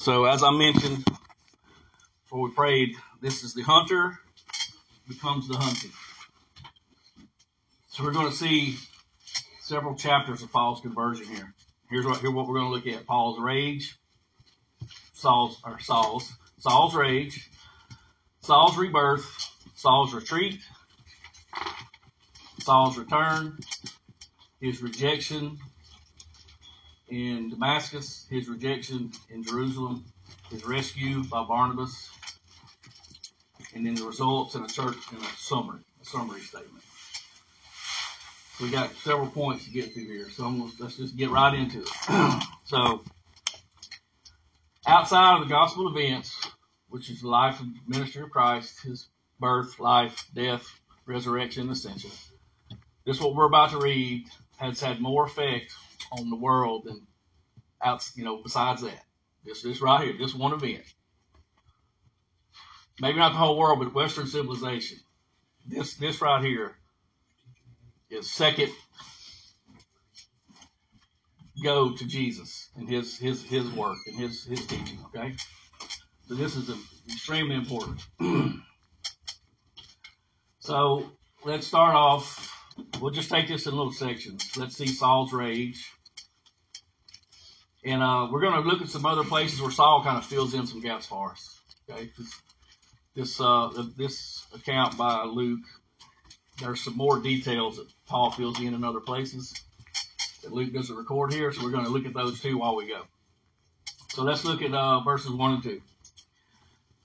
So, as I mentioned before we prayed, this is the hunter becomes the hunted. So, we're going to see several chapters of Paul's conversion here. Here's what, here what we're going to look at Paul's rage, Saul's, or Saul's, Saul's rage, Saul's rebirth, Saul's retreat, Saul's return, his rejection in Damascus, his rejection in Jerusalem, his rescue by Barnabas, and then the results in a church in a summary, a summary statement. So we got several points to get through here, so let's just get right into it. so, outside of the gospel events, which is the life and ministry of Christ, his birth, life, death, resurrection, ascension. This what we're about to read has had more effect on the world and out, you know, besides that. This this right here, just one event. Maybe not the whole world, but Western civilization. This this right here is second go to Jesus and his his his work and his his teaching. Okay, so this is extremely important. so let's start off. We'll just take this in little sections. Let's see Saul's rage. And uh, we're going to look at some other places where Saul kind of fills in some gaps for us. Okay, this uh, this account by Luke, there's some more details that Paul fills in in other places that Luke doesn't record here. So we're going to look at those too while we go. So let's look at uh, verses one and two.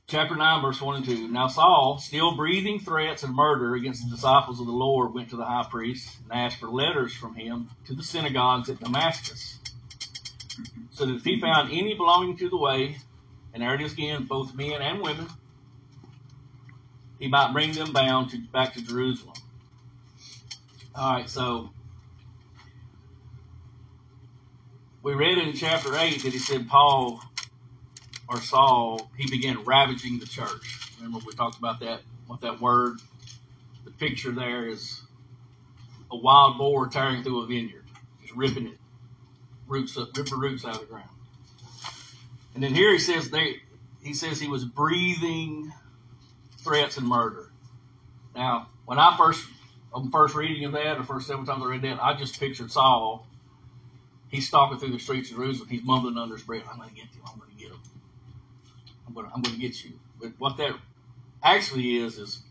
Chapter 9, verse 1 and 2. Now Saul, still breathing threats and murder against the disciples of the Lord, went to the high priest and asked for letters from him to the synagogues at Damascus so that if he found any belonging to the way, and there it is again, both men and women, he might bring them bound to, back to Jerusalem. All right, so we read in chapter 8 that he said Paul or Saul, he began ravaging the church. Remember, we talked about that, what that word, the picture there is a wild boar tearing through a vineyard, just ripping it roots up, rip the roots out of the ground. And then here he says they, he says he was breathing threats and murder. Now, when I first, on first reading of that, the first several times I read that, I just pictured Saul. He's stalking through the streets of Jerusalem. He's mumbling under his breath, "I'm going to get you. I'm going to get him. I'm going to, I'm going to get you." But what that actually is is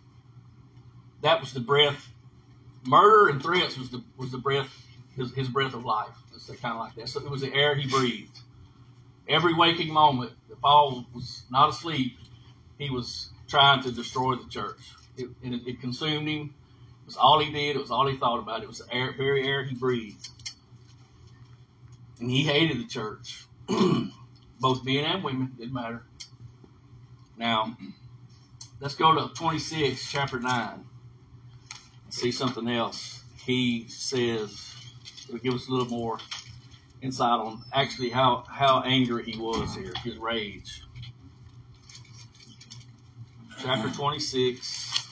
that was the breath. Murder and threats was the was the breath, his, his breath of life say kind of like that. So it was the air he breathed. Every waking moment that Paul was not asleep, he was trying to destroy the church. It, and it, it consumed him. It was all he did. It was all he thought about. It was the air, very air he breathed. And he hated the church. Both men and women, didn't matter. Now, let's go to 26, chapter 9, see something else. He says, to give us a little more insight on actually how, how angry he was here, his rage. Chapter 26.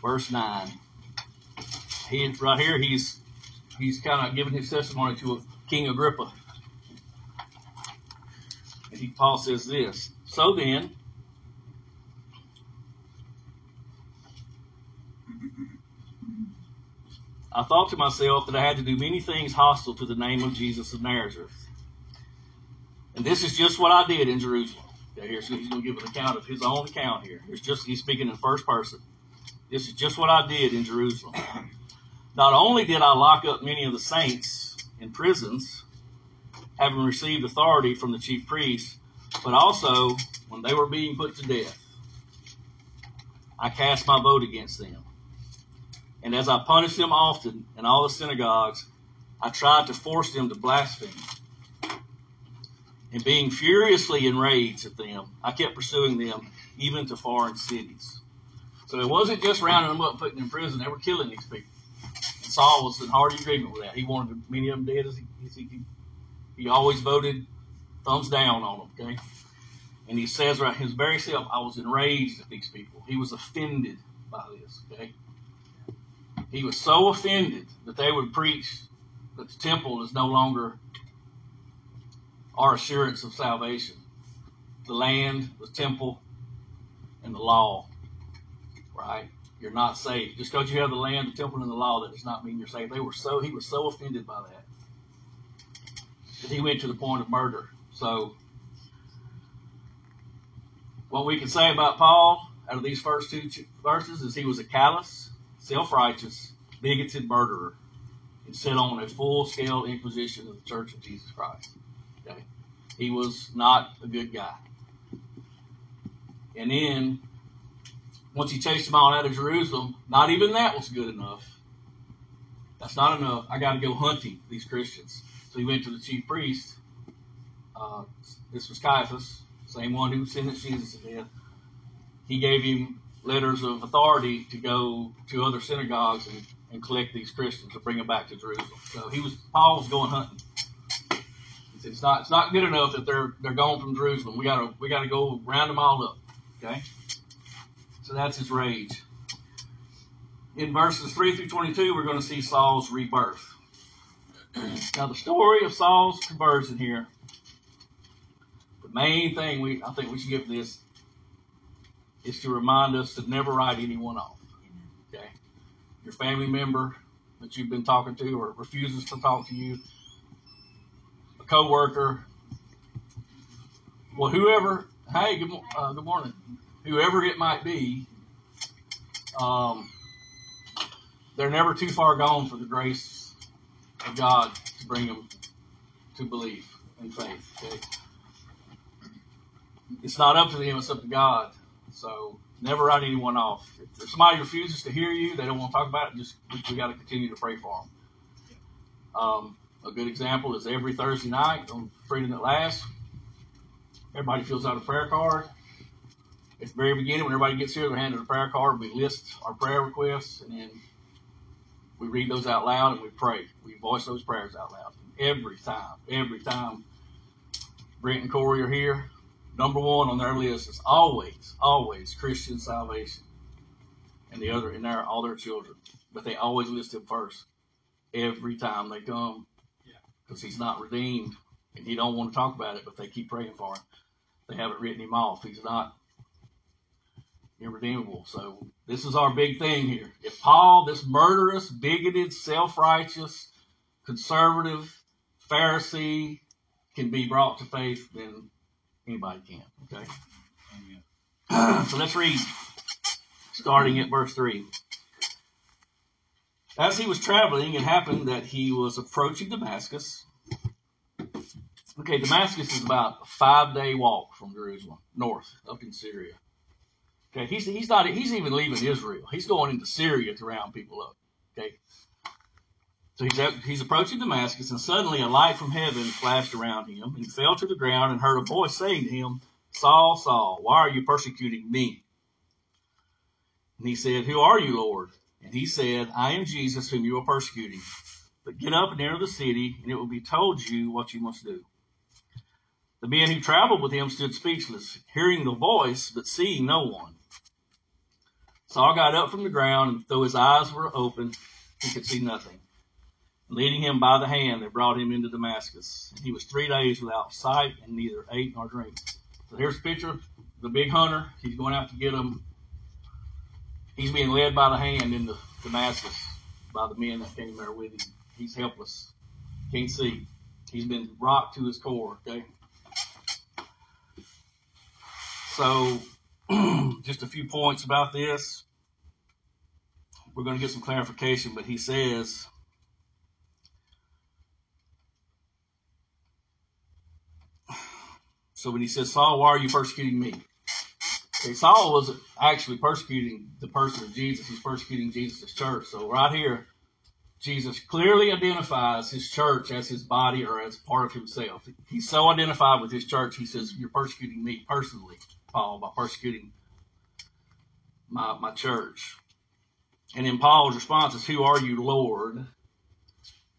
Verse 9. He, right here, he's he's kind of giving his testimony to a King Agrippa. And he, Paul says this So then, I thought to myself that I had to do many things hostile to the name of Jesus of Nazareth. And this is just what I did in Jerusalem. Here, so he's going to give an account of his own account here. It's just he's speaking in first person. This is just what I did in Jerusalem. Not only did I lock up many of the saints in prisons, having received authority from the chief priests, but also when they were being put to death, I cast my vote against them. And as I punished them often in all the synagogues, I tried to force them to blaspheme. And being furiously enraged at them, I kept pursuing them even to foreign cities. So it wasn't just rounding them up, putting them in prison. They were killing these people. And Saul was in hearty agreement with that. He wanted many of them dead as he, as he, he always voted thumbs down on them. Okay. And he says right his very self, I was enraged at these people. He was offended by this. Okay. He was so offended that they would preach that the temple is no longer our assurance of salvation. The land, the temple, and the law. Right? You're not saved. Just because you have the land, the temple, and the law, that does not mean you're saved. They were so he was so offended by that that he went to the point of murder. So what we can say about Paul out of these first two verses is he was a callous, self-righteous, bigoted murderer and set on a full-scale inquisition of the Church of Jesus Christ. Okay, he was not a good guy. And then once he chased them all out of Jerusalem, not even that was good enough. That's not enough. I got to go hunting these Christians. So he went to the chief priest. Uh, this was Caiaphas, same one who sentenced Jesus to death. He gave him letters of authority to go to other synagogues and, and collect these Christians to bring them back to Jerusalem. So he was Paul was going hunting. It's not it's not good enough that they're they're gone from Jerusalem. We gotta we gotta go round them all up. Okay. So that's his rage. In verses 3 through 22, we're going to see Saul's rebirth. Now, the story of Saul's conversion here, the main thing we I think we should give this is to remind us to never write anyone off. Okay? Your family member that you've been talking to or refuses to talk to you, a coworker, well, whoever, hey, good, uh, good morning, whoever it might be, um, they're never too far gone for the grace of God to bring them to belief and faith. Okay? It's not up to them, it's up to God. So never write anyone off. If somebody refuses to hear you, they don't want to talk about it, just we, we got to continue to pray for them. Um, a good example is every Thursday night on Freedom at Last, everybody fills out a prayer card. At the very beginning, when everybody gets here, they're handed a prayer card. We list our prayer requests, and then we read those out loud and we pray. We voice those prayers out loud. Every time, every time Brent and Corey are here, number one on their list is always, always Christian salvation. And the other, and their, all their children. But they always list him first. Every time they come. Because he's not redeemed. And he don't want to talk about it, but they keep praying for him. They haven't written him off. He's not irredeemable. So this is our big thing here. If Paul, this murderous, bigoted, self-righteous, conservative Pharisee can be brought to faith, then anybody can. Okay. Amen. so let's read, starting at verse three. As he was traveling, it happened that he was approaching Damascus. Okay, Damascus is about a five day walk from Jerusalem, north, up in Syria. Okay, he's, he's not, he's even leaving Israel. He's going into Syria to round people up. Okay. So he's, he's approaching Damascus and suddenly a light from heaven flashed around him. And he fell to the ground and heard a voice saying to him, Saul, Saul, why are you persecuting me? And he said, Who are you, Lord? And he said, I am Jesus whom you are persecuting. But get up and enter the city and it will be told you what you must do. The men who traveled with him stood speechless, hearing the voice, but seeing no one. Saul got up from the ground, and though his eyes were open, he could see nothing. Leading him by the hand, they brought him into Damascus. He was three days without sight and neither ate nor drank. So here's a picture the big hunter. He's going out to get him. He's being led by the hand into Damascus by the men that came there with him. He's helpless. Can't see. He's been rocked to his core, okay? So, just a few points about this. We're going to get some clarification, but he says, so when he says, Saul, why are you persecuting me? Okay, Saul was actually persecuting the person of Jesus. He's persecuting Jesus' church. So right here, Jesus clearly identifies his church as his body or as part of himself. He's so identified with his church, he says, You're persecuting me personally, Paul, by persecuting my, my church. And then Paul's response is, Who are you, Lord?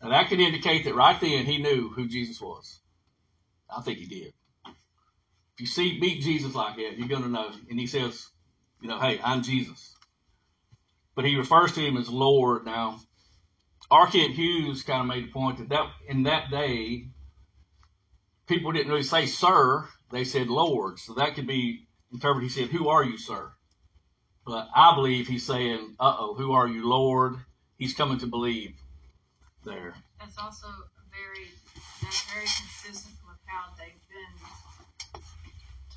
Now that could indicate that right then he knew who Jesus was. I think he did. If you see meet Jesus like that, you're gonna know. And he says, you know, hey, I'm Jesus. but he refers to him as Lord. Now. Kent Hughes kind of made the point that, that in that day, people didn't really say sir, they said Lord. So that could be interpreted. He said, Who are you, sir? But I believe he's saying, Uh oh, who are you, Lord? He's coming to believe there. That's also very that's very consistent with how they've been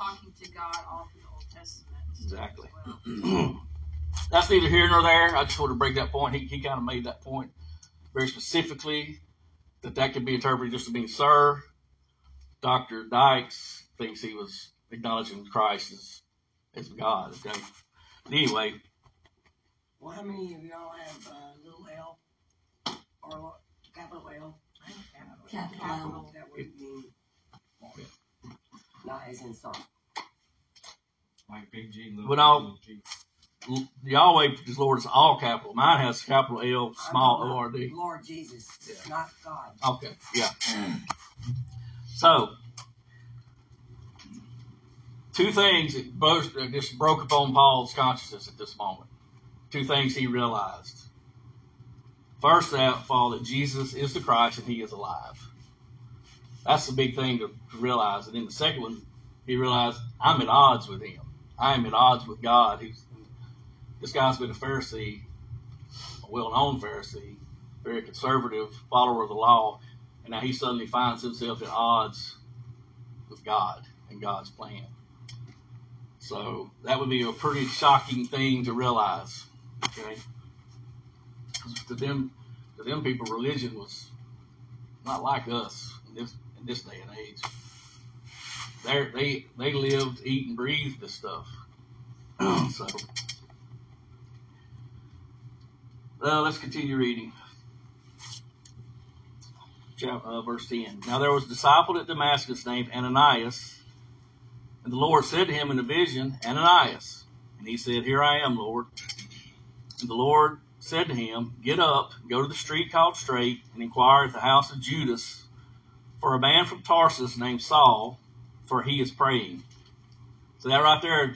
talking to God all through the Old Testament. Exactly. Well, That's neither here nor there. I just want to break that point. He, he kind of made that point very specifically that that could be interpreted just to mean sir. Dr. Dykes thinks he was acknowledging Christ as, as God. Okay. But anyway, Well, how many of y'all have uh, little L or what, capital L? I ain't capital. Capital L. That would mean not as in sorry. Like big G, little But I'll- G. Yahweh is Lord is all capital. Mine has capital L, I'm small talking O about R D. Lord Jesus, Yeah. not God. Okay, yeah. So, two things that both that just broke upon Paul's consciousness at this moment. Two things he realized. First that all, that Jesus is the Christ and he is alive. That's the big thing to realize. And then the second one, he realized, I'm at odds with him. I am at odds with God. He's, this guy's been a Pharisee, a well known Pharisee, very conservative follower of the law, and now he suddenly finds himself at odds with God and God's plan. So that would be a pretty shocking thing to realize. Okay, to them, to them people, religion was not like us in this in this day and age. They they they lived, eat, and breathed this stuff. so, uh, let's continue reading. Chap- uh, verse 10. Now there was a disciple at Damascus named Ananias, and the Lord said to him in a vision, Ananias. And he said, Here I am, Lord. And the Lord said to him, Get up, go to the street called Straight, and inquire at the house of Judas for a man from Tarsus named Saul, for he is praying. So that right there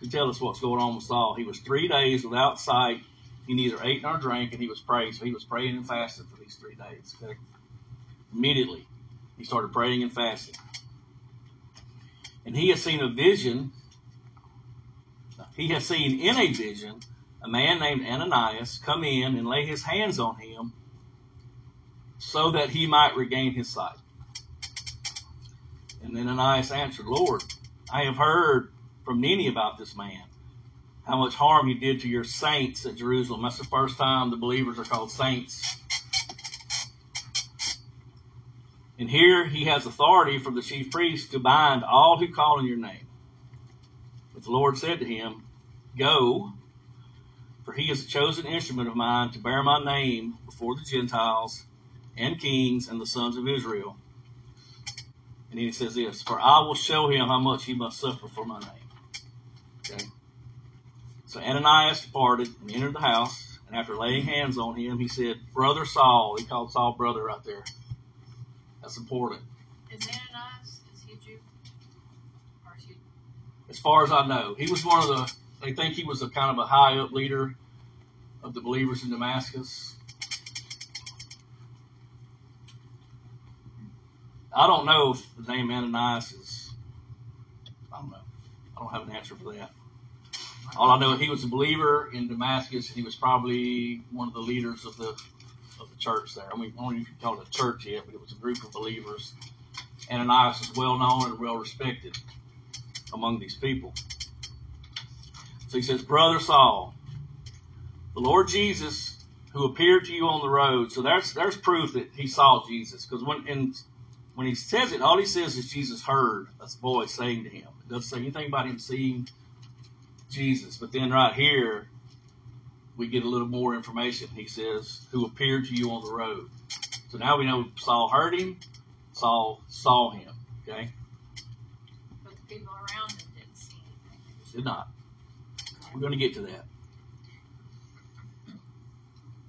could tell us what's going on with Saul. He was three days without sight. He neither ate nor drank, and he was praying. So he was praying and fasting for these three days. Okay? Immediately, he started praying and fasting. And he has seen a vision. He has seen in a vision a man named Ananias come in and lay his hands on him so that he might regain his sight. And then Ananias answered, Lord, I have heard from many about this man, how much harm he did to your saints at Jerusalem. That's the first time the believers are called saints. And here he has authority from the chief priest to bind all who call on your name. But the Lord said to him, Go, for he is a chosen instrument of mine to bear my name before the Gentiles and kings and the sons of Israel. And then he says this, For I will show him how much he must suffer for my name. Okay. So Ananias departed and entered the house, and after laying hands on him, he said, Brother Saul, he called Saul brother right there. That's important. Is Ananias, is he Jew? Or is he As far as I know, he was one of the, they think he was a kind of a high up leader of the believers in Damascus. I don't know if the name Ananias is, I don't know. I don't have an answer for that. All I know is he was a believer in Damascus, and he was probably one of the leaders of the of the church there. I mean, I don't know if you call it a church yet, but it was a group of believers. Ananias is well known and well respected among these people. So he says, Brother Saul, the Lord Jesus, who appeared to you on the road. So there's there's proof that he saw Jesus, because when in, when he says it, all he says is Jesus heard a voice saying to him. It doesn't say anything about him seeing Jesus. But then right here, we get a little more information. He says, who appeared to you on the road. So now we know Saul heard him, Saul saw him. Okay? but the people around him didn't see anything? Did not. We're going to get to that.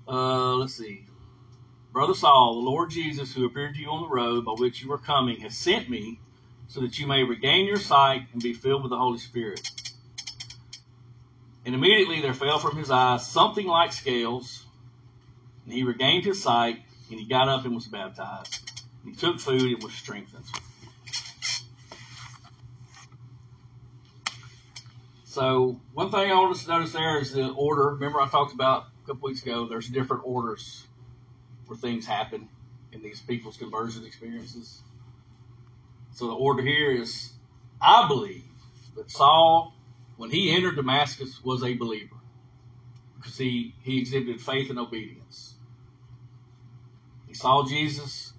Uh, let's see. Brother Saul, the Lord Jesus, who appeared to you on the road by which you were coming, has sent me so that you may regain your sight and be filled with the Holy Spirit. And immediately there fell from his eyes something like scales, and he regained his sight, and he got up and was baptized. He took food and was strengthened. So one thing I want us to notice there is the order. Remember I talked about a couple weeks ago, there's different orders where things happen in these people's conversion experiences. So the order here is, I believe that Saul, when he entered Damascus, was a believer because he, he exhibited faith and obedience. He saw Jesus.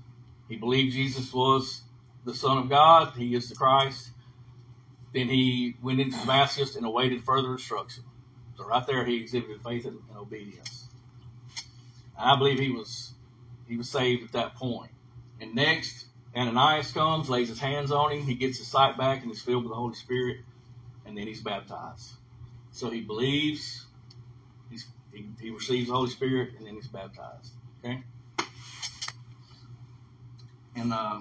He believed Jesus was the Son of God. He is the Christ. Then he went into Damascus and awaited further instruction. So right there, he exhibited faith and, and obedience. And I believe he was he was saved at that point. And next, Ananias comes, lays his hands on him, he gets his sight back, and he's filled with the Holy Spirit, and then he's baptized. So he believes, he, he receives the Holy Spirit, and then he's baptized. Okay? And uh,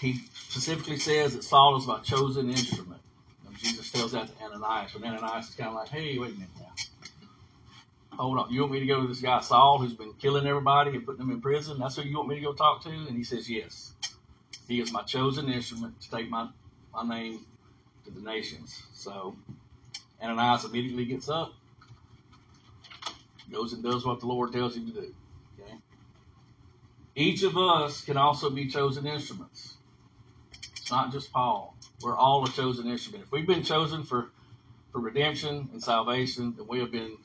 he specifically says that Saul is my chosen instrument. And Jesus tells that to Ananias, and Ananias is kind of like, hey, wait a minute now hold on, you want me to go to this guy Saul who's been killing everybody and putting them in prison? That's who you want me to go talk to? And he says, yes. He is my chosen instrument to take my, my name to the nations. So Ananias immediately gets up, goes and does what the Lord tells him to do. Okay. Each of us can also be chosen instruments. It's not just Paul. We're all a chosen instrument. If we've been chosen for, for redemption and salvation, then we have been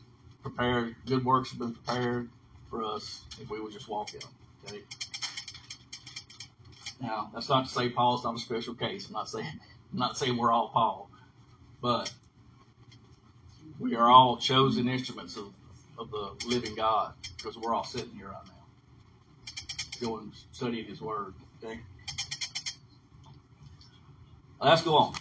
prepared. Good works have been prepared for us if we would just walk in. Okay. Now, that's not to say Paul's not a special case. I'm not saying I'm not saying we're all Paul, but we are all chosen instruments of, of the living God because we're all sitting here right now, going studying His Word. Okay. Let's go on.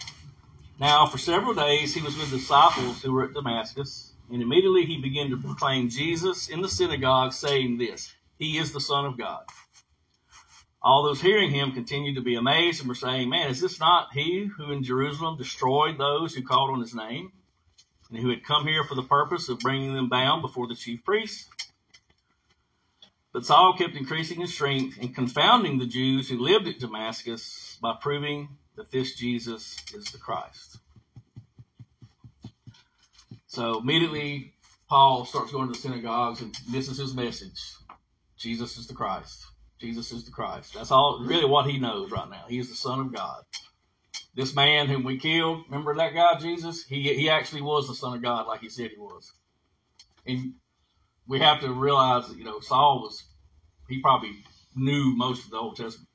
Now, for several days, he was with disciples who were at Damascus. And immediately he began to proclaim Jesus in the synagogue, saying this He is the Son of God. All those hearing him continued to be amazed and were saying, Man, is this not he who in Jerusalem destroyed those who called on his name, and who had come here for the purpose of bringing them bound before the chief priests? But Saul kept increasing in strength and confounding the Jews who lived at Damascus by proving that this Jesus is the Christ. So immediately, Paul starts going to the synagogues, and this is his message Jesus is the Christ. Jesus is the Christ. That's all, really what he knows right now. He is the Son of God. This man whom we killed, remember that guy, Jesus? He, he actually was the Son of God, like he said he was. And we have to realize that, you know, Saul was, he probably knew most of the Old Testament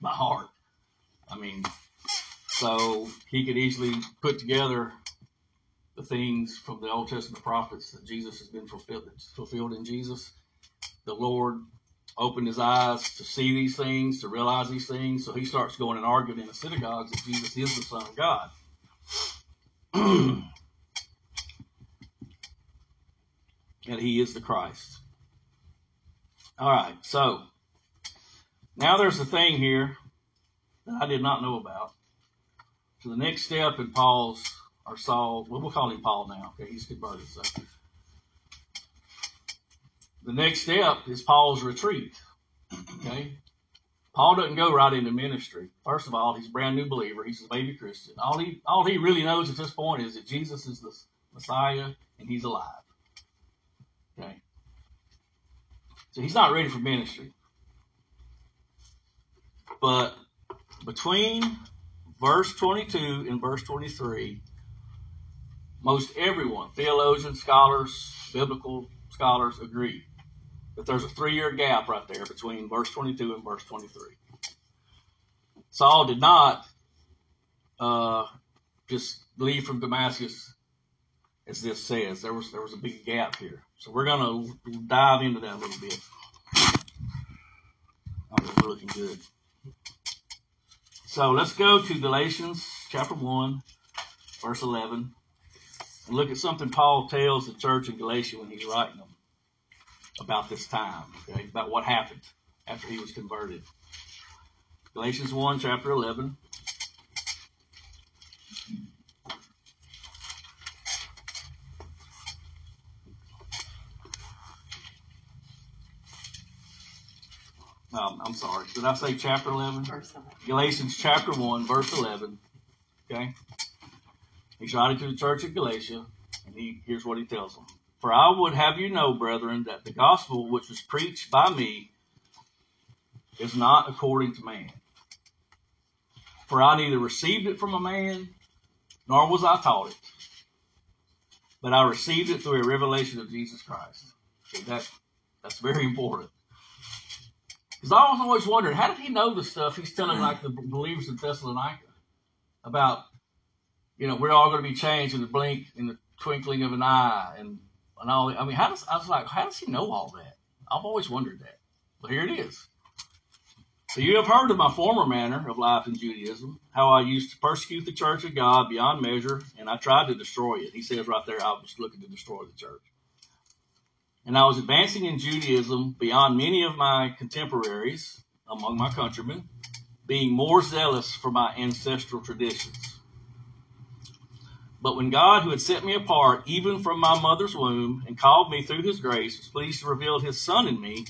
by heart. I mean, so he could easily put together the things from the Old Testament prophets that Jesus has been fulfilled, fulfilled in Jesus. The Lord opened his eyes to see these things, to realize these things. So he starts going and arguing in the synagogues that Jesus is the Son of God. and he is the Christ. All right, so now there's a thing here that I did not know about. So the next step in Paul's or Saul, well, we'll call him Paul now. Okay, he's converted. So the next step is Paul's retreat. Okay, Paul doesn't go right into ministry. First of all, he's a brand new believer. He's a baby Christian. All he all he really knows at this point is that Jesus is the Messiah and he's alive. Okay, so he's not ready for ministry. But between verse 22 and verse 23, most everyone, theologians, scholars, biblical scholars, agree that there's a three year gap right there between verse 22 and verse 23. Saul did not uh, just leave from Damascus, as this says. There was there was a big gap here, so we're gonna dive into that a little bit. Oh, we're looking good. So let's go to Galatians chapter one, verse 11, and look at something Paul tells the church in Galatia when he's writing them about this time, okay, about what happened after he was converted. Galatians 1, chapter 11. Um, I'm sorry. Did I say chapter 11? Galatians chapter 1, verse 11. Okay. He's writing to the church of Galatia, and he, here's what he tells them. For I would have you know, brethren, that the gospel which was preached by me is not according to man. For I neither received it from a man, nor was I taught it, but I received it through a revelation of Jesus Christ. Okay, that, that's very important. Because I was always wondering, how did he know the stuff he's telling like the believers in Thessalonica about, you know, we're all going to be changed in the blink, in the twinkling of an eye, and and all. I mean, how does I was like, how does he know all that? I've always wondered that. But here it is. So you have heard of my former manner of life in Judaism, how I used to persecute the church of God beyond measure, and I tried to destroy it. He says right there, I was looking to destroy the church. And I was advancing in Judaism beyond many of my contemporaries among my countrymen, being more zealous for my ancestral traditions. But when God, who had set me apart even from my mother's womb and called me through his grace, was pleased to reveal his Son in me,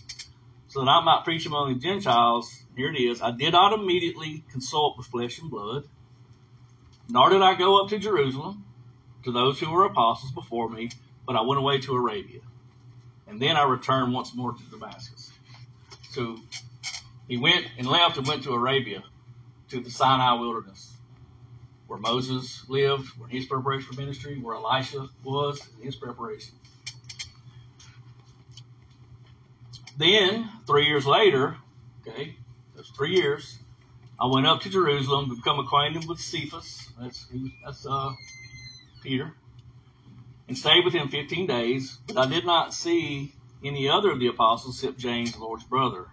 so that I might preach among the Gentiles, here it is, I did not immediately consult with flesh and blood, nor did I go up to Jerusalem to those who were apostles before me, but I went away to Arabia. And then I returned once more to Damascus. So he went and left and went to Arabia, to the Sinai wilderness, where Moses lived, where his preparation for ministry, where Elisha was in his preparation. Then, three years later, okay, that's three years, I went up to Jerusalem to become acquainted with Cephas. That's, that's uh, Peter. And stayed with him 15 days, but I did not see any other of the apostles except James, the Lord's brother.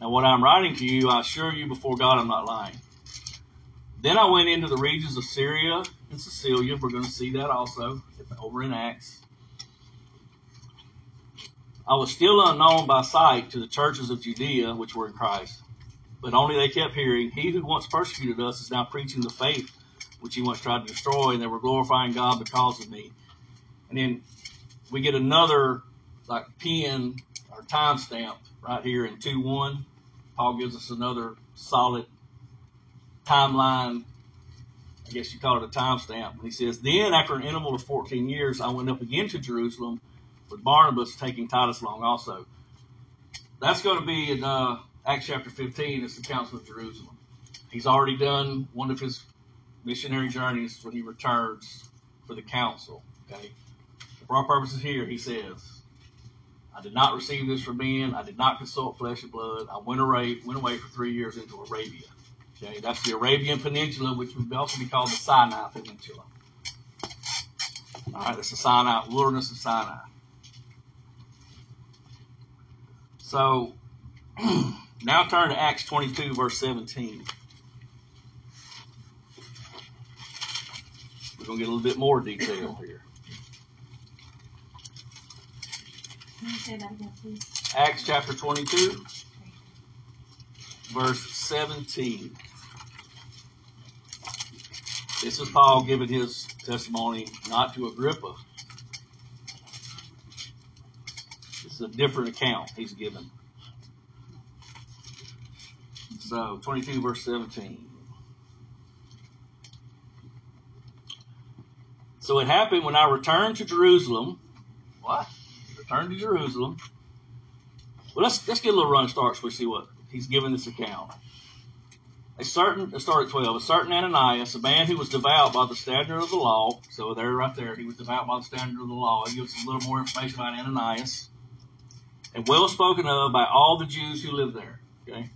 Now, what I'm writing to you, I assure you before God, I'm not lying. Then I went into the regions of Syria and Cilicia. We're going to see that also over in Acts. I was still unknown by sight to the churches of Judea which were in Christ, but only they kept hearing, He who once persecuted us is now preaching the faith which he once tried to destroy, and they were glorifying God because of me. And then we get another like pin or timestamp right here in 2 1. Paul gives us another solid timeline. I guess you call it a timestamp. He says, Then after an interval of 14 years, I went up again to Jerusalem with Barnabas taking Titus along also. That's going to be in uh, Acts chapter 15. It's the Council of Jerusalem. He's already done one of his missionary journeys when he returns for the council. Okay. For our purposes here, he says, I did not receive this from men. I did not consult flesh and blood. I went away, went away for three years into Arabia. Okay, that's the Arabian Peninsula, which would also be called the Sinai Peninsula. All right, that's the Sinai wilderness of Sinai. So now turn to Acts 22, verse 17. We're going to get a little bit more detail here. Can you say that again. Acts chapter 22, verse 17. This is Paul giving his testimony not to Agrippa. This is a different account he's given. So, 22 verse 17. So it happened when I returned to Jerusalem. What? Returned to Jerusalem. Well, let's let's get a little run start so we see what he's given this account. A certain, start at 12. A certain Ananias, a man who was devout by the standard of the law. So there, right there, he was devout by the standard of the law. He gives us a little more information about Ananias. And well spoken of by all the Jews who lived there. Okay.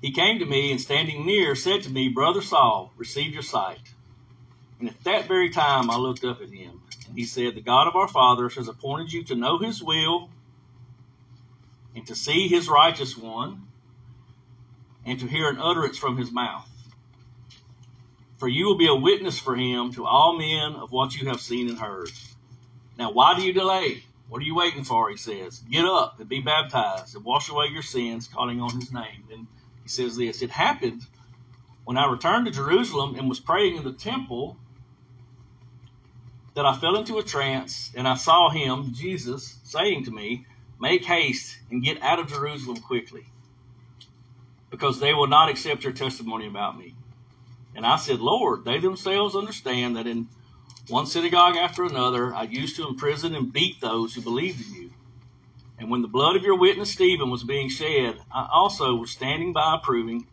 He came to me and standing near said to me, Brother Saul, receive your sight. And at that very time I looked up at him, and he said, The God of our fathers has appointed you to know his will, and to see his righteous one, and to hear an utterance from his mouth. For you will be a witness for him to all men of what you have seen and heard. Now, why do you delay? What are you waiting for? He says, Get up and be baptized and wash away your sins, calling on his name. And he says this It happened when I returned to Jerusalem and was praying in the temple that I fell into a trance, and I saw him, Jesus, saying to me, Make haste and get out of Jerusalem quickly, because they will not accept your testimony about me. And I said, Lord, they themselves understand that in one synagogue after another, I used to imprison and beat those who believed in you. And when the blood of your witness Stephen was being shed, I also was standing by approving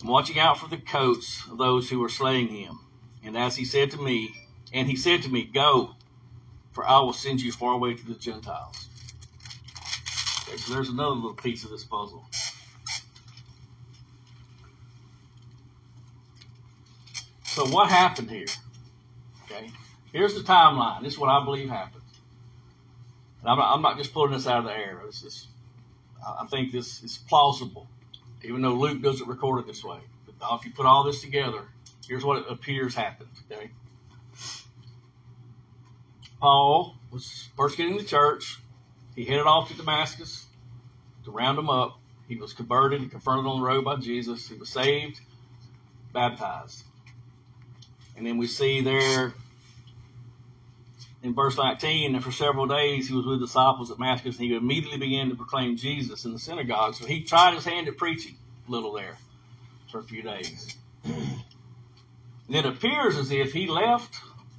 and watching out for the coats of those who were slaying him. And as he said to me, and he said to me, Go, for I will send you far away to the Gentiles. So there's another little piece of this puzzle. So what happened here? Okay, here's the timeline. This is what I believe happened. And I'm not, I'm not just pulling this out of the air. This is, I think this is plausible, even though Luke doesn't record it this way. But if you put all this together, here's what it appears happened. Okay, Paul was first getting the church. He headed off to Damascus to round them up. He was converted and confronted on the road by Jesus. He was saved, baptized. And then we see there in verse 19, and for several days he was with the disciples at Damascus, and he immediately began to proclaim Jesus in the synagogue. So he tried his hand at preaching a little there for a few days. And it appears as if he left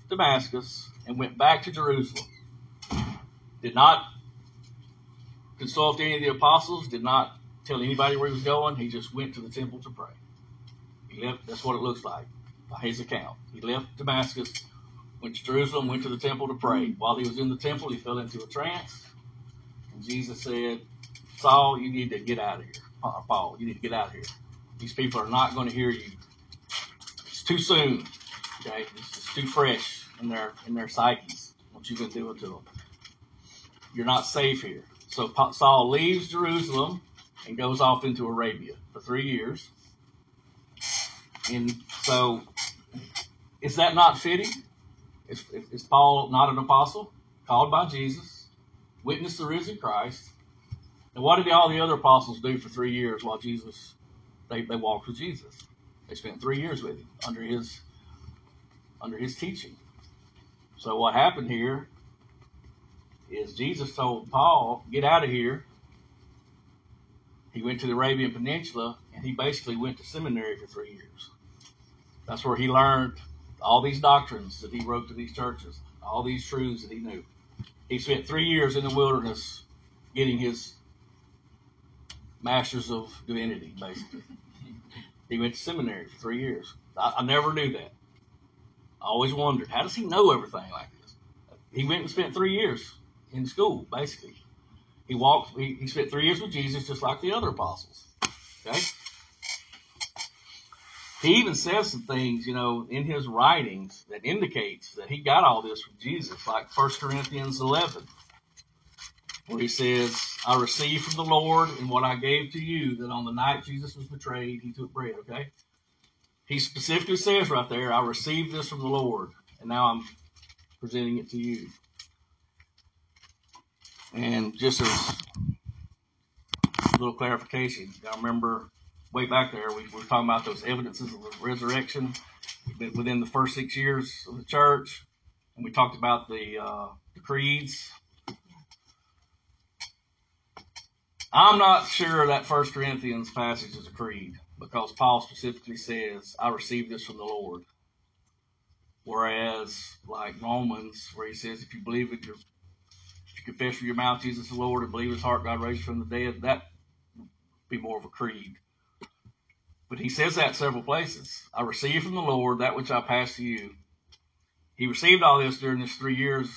Damascus and went back to Jerusalem. Did not consult any of the apostles, did not tell anybody where he was going. He just went to the temple to pray. He left, that's what it looks like account. He left Damascus, went to Jerusalem, went to the temple to pray. While he was in the temple, he fell into a trance. And Jesus said, Saul, you need to get out of here. Paul, you need to get out of here. These people are not going to hear you. It's too soon. Okay? It's too fresh in their in their psyches. What you going to do to them? You're not safe here. So Saul leaves Jerusalem and goes off into Arabia for three years. And so, is that not fitting? Is, is Paul not an apostle called by Jesus, witnessed the risen Christ? And what did all the other apostles do for three years while Jesus they, they walked with Jesus? They spent three years with him under his under his teaching. So what happened here is Jesus told Paul, "Get out of here." He went to the Arabian Peninsula and he basically went to seminary for three years. That's where he learned all these doctrines that he wrote to these churches, all these truths that he knew. He spent three years in the wilderness getting his master's of divinity, basically. he went to seminary for three years. I, I never knew that. I always wondered, how does he know everything like this? He went and spent three years in school, basically. He walked, he, he spent three years with Jesus just like the other apostles. Okay? He even says some things, you know, in his writings that indicates that he got all this from Jesus, like 1 Corinthians 11, where he says, I received from the Lord and what I gave to you that on the night Jesus was betrayed, he took bread, okay? He specifically says right there, I received this from the Lord and now I'm presenting it to you. And just as a little clarification, I remember way back there, we were talking about those evidences of the resurrection within the first six years of the church, and we talked about the, uh, the creeds. I'm not sure that First Corinthians passage is a creed because Paul specifically says, "I received this from the Lord." Whereas, like Romans, where he says, "If you believe with your, if you confess with your mouth Jesus the Lord and believe in his heart God raised from the dead," that would be more of a creed. But he says that several places. I received from the Lord that which I passed to you. He received all this during his three years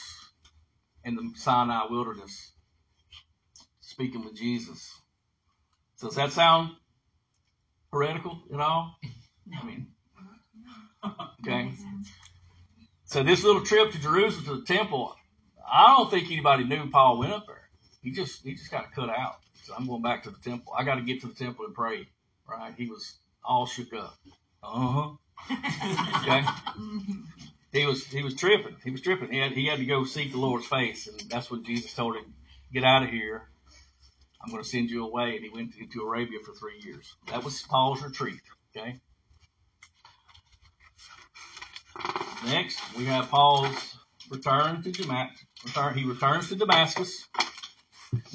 in the Sinai wilderness, speaking with Jesus. Does that sound heretical at all? I mean, okay. So this little trip to Jerusalem to the temple, I don't think anybody knew Paul went up there. He just he just got cut out. So I'm going back to the temple. I got to get to the temple and pray. Right? He was all shook up. Uh huh. okay. He was he was tripping. He was tripping. He had he had to go seek the Lord's face, and that's when Jesus told him, "Get out of here. I'm going to send you away." And he went into Arabia for three years. That was Paul's retreat. Okay. Next, we have Paul's return to Damascus. Return, he returns to Damascus.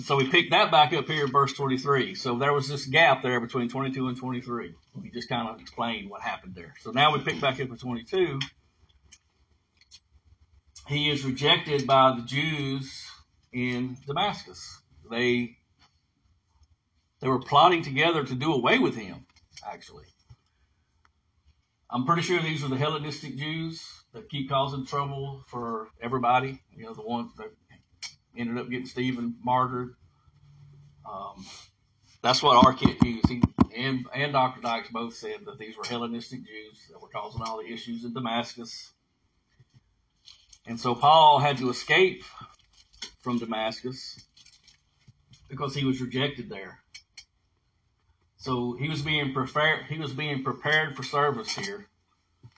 So we pick that back up here verse 23. So there was this gap there between 22 and 23. We just kind of explained what happened there. So now we pick back up at 22. He is rejected by the Jews in Damascus. They they were plotting together to do away with him, actually. I'm pretty sure these are the Hellenistic Jews that keep causing trouble for everybody. You know, the ones that ended up getting Stephen martyred. Um, that's what R. Kent Hughes. He and, and Dr. Dykes both said that these were Hellenistic Jews that were causing all the issues in Damascus. And so Paul had to escape from Damascus because he was rejected there. So he was being prepared. He was being prepared for service here.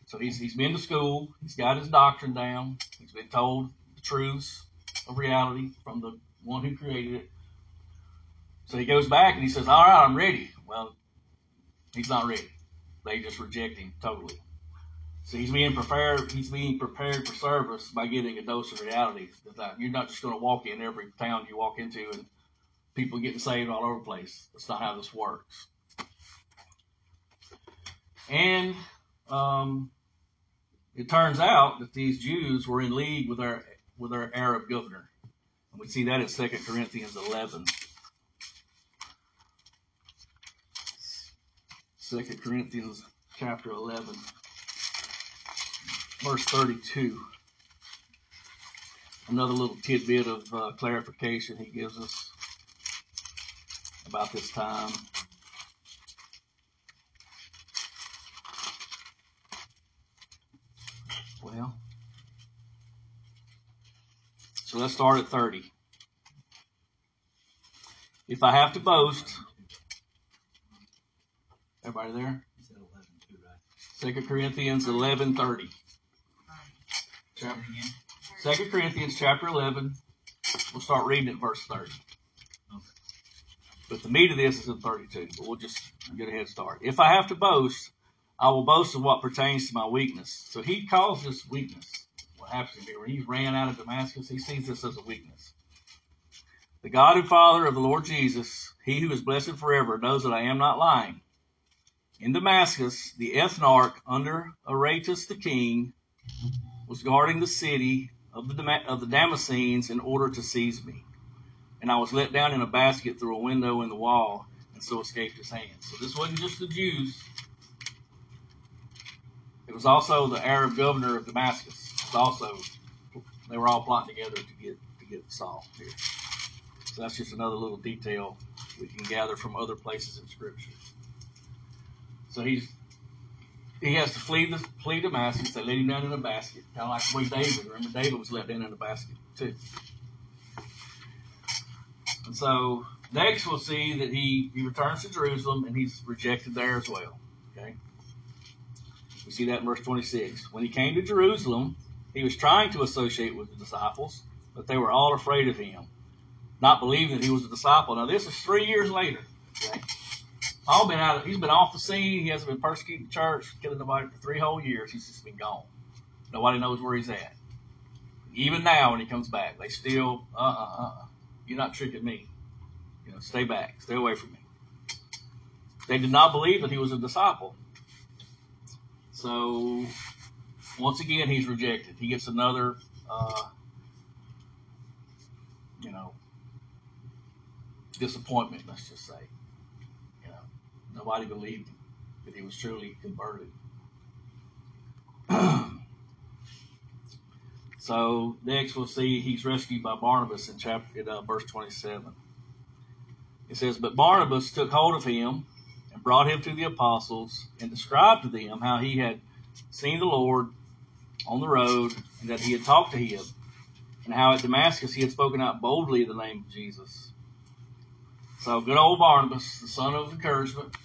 So he's he's been to school. He's got his doctrine down. He's been told the truths of reality from the one who created it. So he goes back and he says, "All right, I'm ready." Well, he's not ready. They just reject him totally. So he's being prepared. He's being prepared for service by getting a dose of reality. You're not just going to walk in every town you walk into and people getting saved all over the place. That's not how this works. And um, it turns out that these Jews were in league with our with our Arab governor. And we see that in 2 Corinthians 11. 2 Corinthians chapter 11, verse 32. Another little tidbit of uh, clarification he gives us about this time. Well, so let's start at 30. If I have to boast, everybody there? He said 11 too, right? Second Corinthians 11:30. Chapter again? Second Corinthians chapter 11. We'll start reading at verse 30. But the meat of this is in 32. But we'll just get a head start. If I have to boast, I will boast of what pertains to my weakness. So he calls this weakness. When he ran out of Damascus, he sees this as a weakness. The God and Father of the Lord Jesus, he who is blessed forever, knows that I am not lying. In Damascus, the ethnarch under Aretas the king was guarding the city of the, Dam- of the Damascenes in order to seize me. And I was let down in a basket through a window in the wall and so escaped his hands. So this wasn't just the Jews. It was also the Arab governor of Damascus. Also, they were all plotting together to get, to get Saul here. So that's just another little detail we can gather from other places in scripture. So he's, he has to flee the flee Damascus. They let him down in a basket, kind of like the way David. Remember, David was let down in a basket too. And so next we'll see that he he returns to Jerusalem and he's rejected there as well. Okay, we see that in verse 26. When he came to Jerusalem, he was trying to associate with the disciples, but they were all afraid of him, not believing that he was a disciple. Now this is three years later. Okay. Paul been out. Of, He's been off the scene. He hasn't been persecuting the church, killing nobody for three whole years. He's just been gone. Nobody knows where he's at. Even now, when he comes back, they still, uh, uh, uh, you're not tricking me. You know, stay back, stay away from me. They did not believe that he was a disciple. So, once again, he's rejected. He gets another, uh, you know, disappointment. Let's just say. You know, nobody believed him that he was truly converted. so next we'll see he's rescued by Barnabas in chapter in uh, verse 27. It says, But Barnabas took hold of him and brought him to the apostles and described to them how he had seen the Lord on the road and that he had talked to him and how at Damascus he had spoken out boldly in the name of Jesus. So good old Barnabas, the son of encouragement,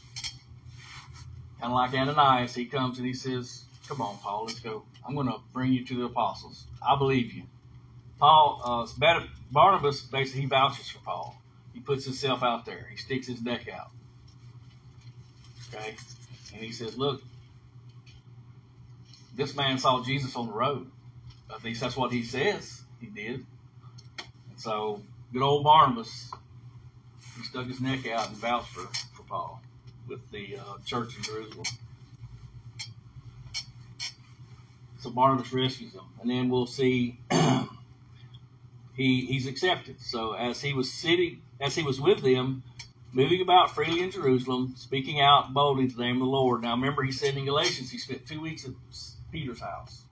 kind of like Ananias, he comes and he says, Come on, Paul, let's go. I'm going to bring you to the apostles. I believe you. Paul, uh, Barnabas, basically, he vouches for Paul. He puts himself out there. He sticks his neck out. Okay? And he says, Look, this man saw Jesus on the road. At least that's what he says he did. And so, good old Barnabas, he stuck his neck out and vouched for, for Paul with the uh, church in Jerusalem. So Barnabas rescues him, and then we'll see he he's accepted. So as he was sitting, as he was with them, moving about freely in Jerusalem, speaking out boldly the name of the Lord. Now remember, he said in Galatians, he spent two weeks Peter's house.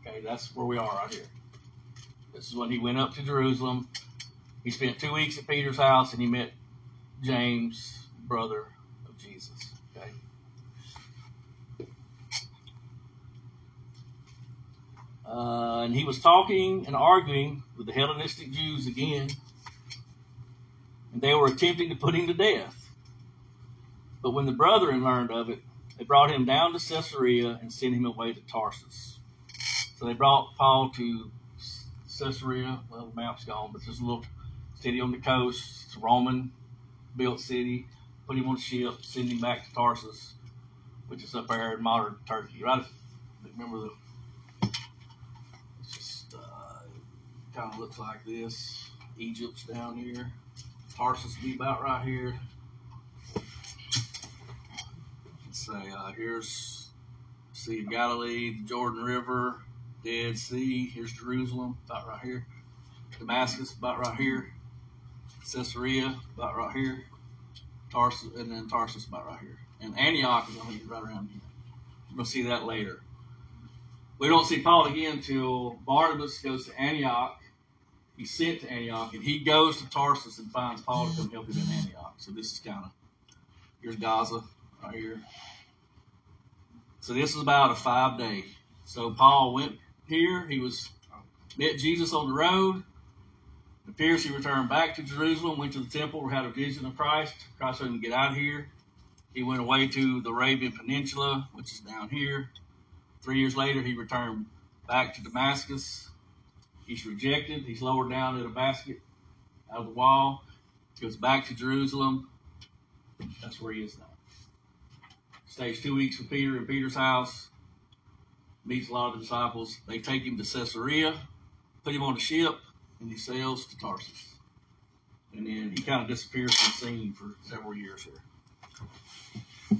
Okay, that's where we are right here. This is when he went up to Jerusalem. He spent two weeks at Peter's house, and he met James, brother of Jesus. Okay. Uh, and he was talking and arguing with the Hellenistic Jews again, and they were attempting to put him to death. But when the brethren learned of it, they brought him down to Caesarea and sent him away to Tarsus. So they brought Paul to Caesarea. Well, the map's gone, but there's a little city on the coast. It's a Roman built city. Put him on a ship, send him back to Tarsus, which is up there in modern Turkey. Right? Remember the it's just uh, kind of looks like this. Egypt's down here. Tarsus be about right here. Let's say uh, here's Sea of Galilee, the Jordan River, Dead Sea. Here's Jerusalem, about right here. Damascus, about right here. Caesarea, about right here. Tarsus, and then Tarsus, about right here. And Antioch is only right around here. We'll see that later. We don't see Paul again until Barnabas goes to Antioch. He's sent to Antioch, and he goes to Tarsus and finds Paul to come help him in Antioch. So this is kind of here's Gaza right here. So this is about a five day. So Paul went here. He was met Jesus on the road. It appears he returned back to Jerusalem, went to the temple, had a vision of Christ. Christ to get out of here. He went away to the Arabian Peninsula, which is down here. Three years later, he returned back to Damascus. He's rejected. He's lowered down in a basket out of the wall. Goes back to Jerusalem. That's where he is now. Stays two weeks with Peter in Peter's house. Meets a lot of the disciples. They take him to Caesarea, put him on a ship, and he sails to Tarsus. And then he kind of disappears from the scene for several years here.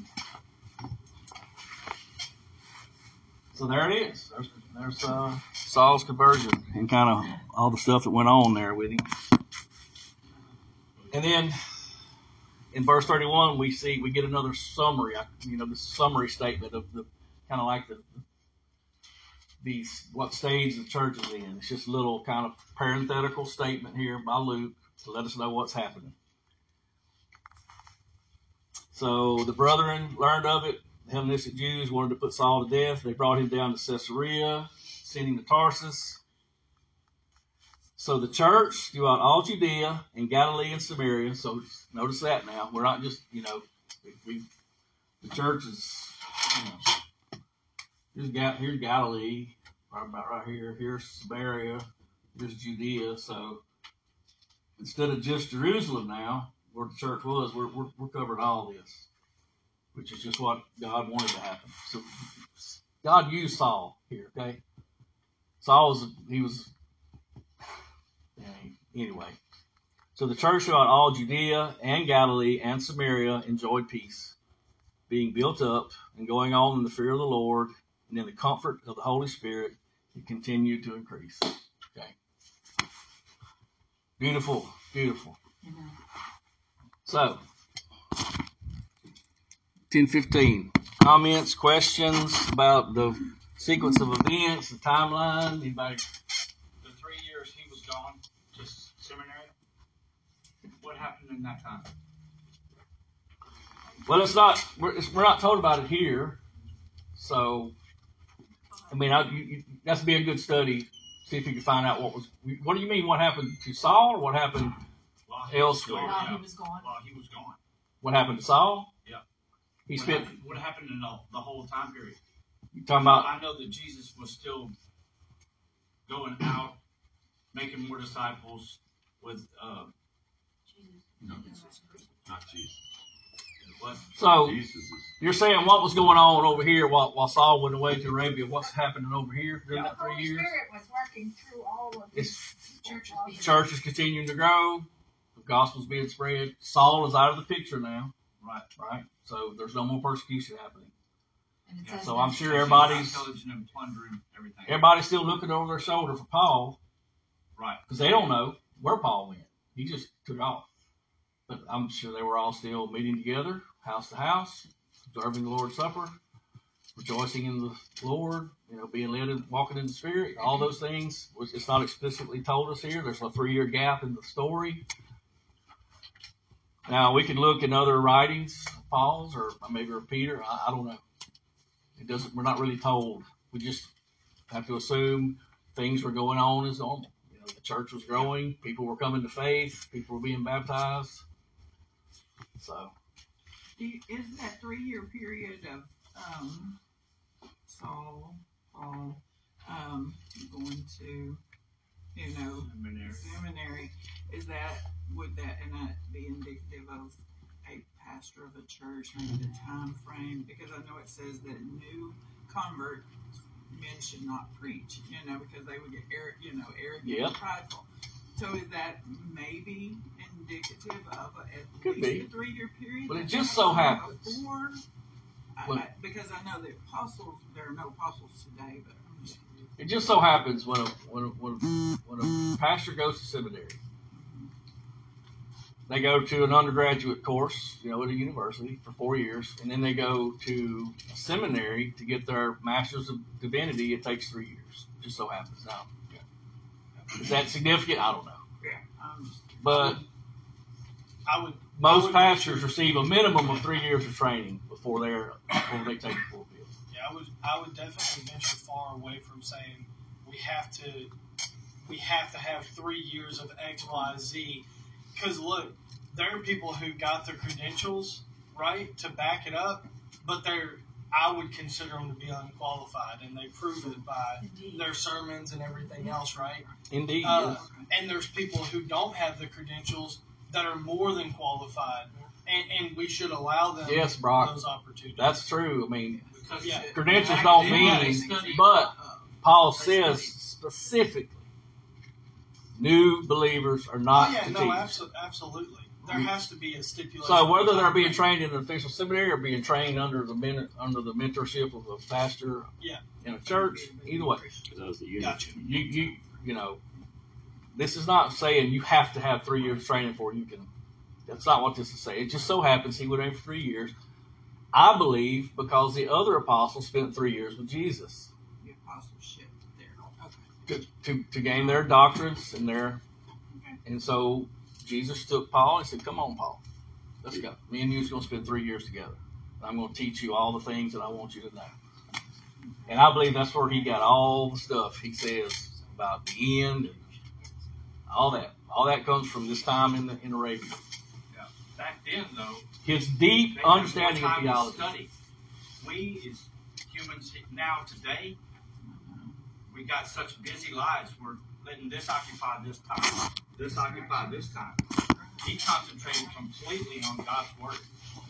So there it is. There's, there's uh, Saul's conversion and kind of all the stuff that went on there with him. And then in verse 31, we see we get another summary. You know, the summary statement of the kind of like the these what stage the church is in. It's just a little kind of parenthetical statement here by Luke to let us know what's happening. So the brethren learned of it. The Hellenistic Jews wanted to put Saul to death. They brought him down to Caesarea, sent him to Tarsus. So the church throughout all Judea and Galilee and Samaria. So notice that now. We're not just, you know, we, the church is, you know, here's, Ga- here's Galilee, right about right here. Here's Samaria. Here's Judea. So instead of just Jerusalem now, where the church was, we're, we're, we're covering all this, which is just what God wanted to happen. So God used Saul here, okay? Saul was, he was, anyway. So the church throughout all Judea and Galilee and Samaria enjoyed peace, being built up and going on in the fear of the Lord and in the comfort of the Holy Spirit, it continued to increase. Okay. Beautiful, beautiful. So, 1015. Comments, questions about the sequence of events, the timeline? Anybody? the three years he was gone to seminary, what happened in that time? Well, it's not. We're, it's, we're not told about it here. So, I mean, I, you, you, that's be a good study. See if you can find out what was. What do you mean? What happened to Saul, or what happened? While he was Elsewhere. gone, While yeah. he was gone. While he was gone. What happened to Saul? Yeah. He What spent. happened, what happened in the, the whole time period? You talking about? I know that Jesus was still going out, making more disciples with, uh, no, not Jesus. So you're saying what was going on over here while, while Saul went away to Arabia? What's happening over here during The that three Holy years? Spirit was working through all of It's these churches. church is continuing to grow. The gospel's being spread. Saul is out of the picture now, Right. right? So there's no more persecution happening. Yeah, So I'm sure everybody's pillaging and plundering everything. everybody's still looking over their shoulder for Paul Right. because they don't know where Paul went. He just took off. I'm sure they were all still meeting together, house to house, observing the Lord's Supper, rejoicing in the Lord, you know, being led and walking in the Spirit, all those things. It's not explicitly told us here. There's a three year gap in the story. Now, we can look in other writings, Paul's or maybe Peter. I, I don't know. It doesn't. We're not really told. We just have to assume things were going on as normal. You know, the church was growing. People were coming to faith. People were being baptized. So you, is that three-year period of um, Saul, Paul, um, going to, you know, Seminary. seminary? Is that would that and that be indicative of a pastor of a church, maybe the time frame? Because I know it says that new convert men should not preach, you know, because they would get arrogant, you know, arrogant Yep. and prideful. So is that maybe indicative of a, at Could least be. a three-year period? But it just so happens. Before? I, I, because I know the apostles, there are no apostles today, but I'm just, it just so happens when a when a, when a, when a pastor goes to seminary, they go to an undergraduate course, you know, at a university for four years, and then they go to a seminary to get their master's of divinity. It takes three years. Just so happens now. Is that significant? I don't know. yeah, I'm just. But I would most would- pastors receive a minimum of three years of training before they're before they take the full field. Yeah, I would I would definitely venture far away from saying we have to we have to have three years of X Y Z because look, there are people who got their credentials right to back it up, but they're I would consider them to be unqualified, and they prove it by Indeed. their sermons and everything else, right? Indeed, Uh, yes. and there's people who don't have the credentials that are more than qualified, and, and we should allow them Yes, Brock. those opportunities. That's true. I mean, Because Yeah. credentials don't mean, study. but Uh, Paul says study. specifically, new believers are not oh yeah, to no, teach. abso- absolutely. There has to be a stipulation. So whether they're being trained in an official seminary or being trained under the men, under the mentorship of a pastor Yeah. in a church, either way, Those that you Gotcha. you you you know, this is not saying you have to have three years training before you can. That's not what this is saying. It just so happens he went in for three years. I believe because the other apostles spent three years with Jesus the apostleship there. Okay. to, to, to gain their doctrines and their, Okay. and so Jesus took Paul and said, "Come on, Paul, let's go. Me and you's going to spend three years together. I'm going to teach you all the things that I want you to know." And I believe that's where he got all the stuff he says about the end and all that. All that comes from this time in the, in Arabia. back then, though, His deep understanding of theology. Study. We as humans now today, we got such busy lives. We're letting this occupy this time, this occupy this time. He concentrated completely on God's word.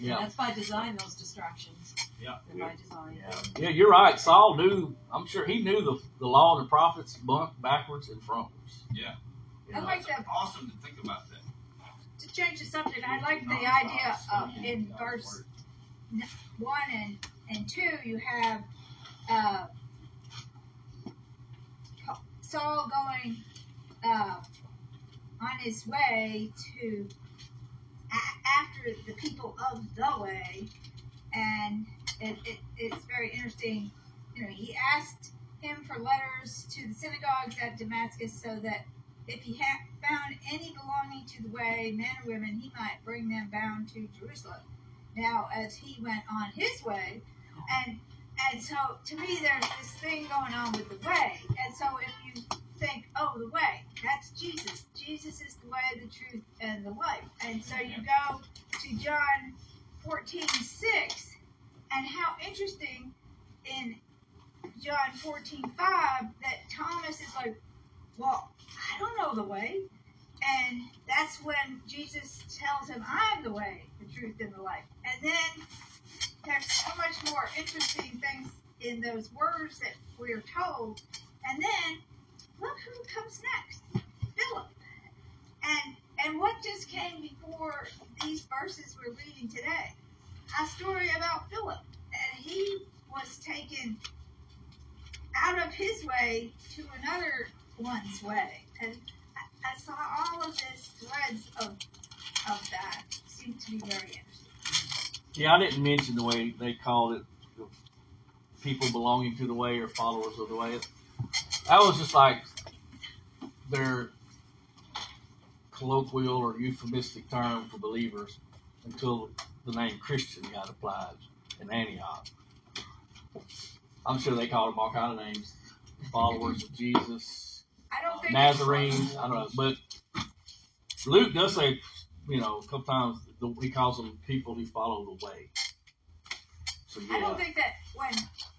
Yeah, That's by design, those distractions. Yeah. They're by design. yeah, you're right. Saul knew. I'm sure he knew the the law and the prophets bunk backwards and frontwards. Yeah. I know? like that. Awesome to think about that. To change the subject, I like the idea of in verse one and, and two, you have uh, Saul going uh, on his way to a- after the people of the way, and it, it, it's very interesting. You know, he asked him for letters to the synagogues at Damascus so that if he had found any belonging to the way, men or women, he might bring them bound to Jerusalem. Now, as he went on his way, and and so to me, there's this thing going on with the way, and so if you think, oh, the way, that's Jesus. Jesus is the way, the truth, and the life. And so you go to John 14, 6, and how interesting in John 14, 5 that Thomas is like, well, I don't know the way. And that's when Jesus tells him, I'm the way, the truth, and the life. And then there's so much more interesting things in those words that we're told. And then look who comes next Philip. And And what just came before these verses we're reading today? A story about Philip. And he was taken out of his way to another one's way. And I, saw all of this threads of, of that. Seemed to be very interesting. Yeah, I didn't mention the way they called it, people belonging to the way or followers of the way. That was just like their colloquial or euphemistic term for believers until the name Christian got applied in Antioch. I'm sure they called them all kind of names, followers of Jesus, Nazarenes. I don't know, but Luke does say, you know, a couple times the, he calls them people who follow the way. So I don't think that when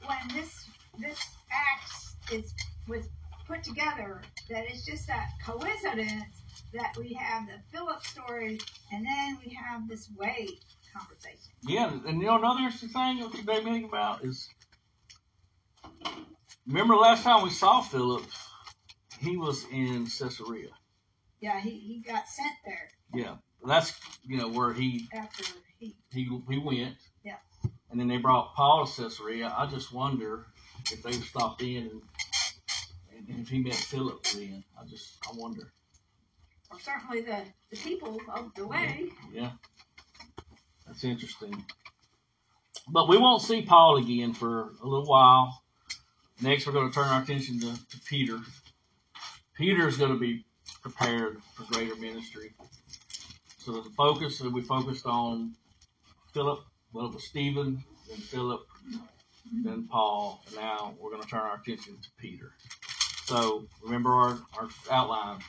when this this act is was put together that it's just a coincidence that we have the Philip story and then we have this way conversation. yeah, and you know another interesting thing that they think about is, remember last time we saw Philip, he was in Caesarea. Yeah, he, he got sent there Yeah, that's you know where he after he he he went. Yeah. And then they brought Paul to Caesarea. I just wonder if they stopped in and, and if he met Philip then. I just I wonder. or certainly the, the people of the way. Yeah. That's interesting. But we won't see Paul again for a little while. Next, we're going to turn our attention to, to Peter. Peter is going to be prepared for greater ministry. So the focus that we focused on Philip, well, it was Stephen, then Philip, then Paul, and now we're going to turn our attention to Peter. So remember our, our outline.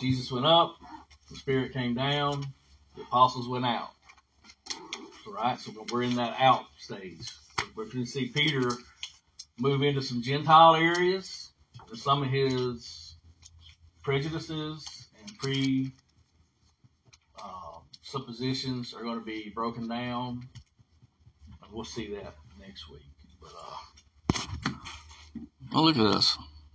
Jesus went up, the Spirit came down, the apostles went out. All right, so we're in that out stage. We're going to see Peter move into some Gentile areas, and some of his prejudices and pre uh, suppositions are going to be broken down. And we'll see that next week. But uh, oh, look at this.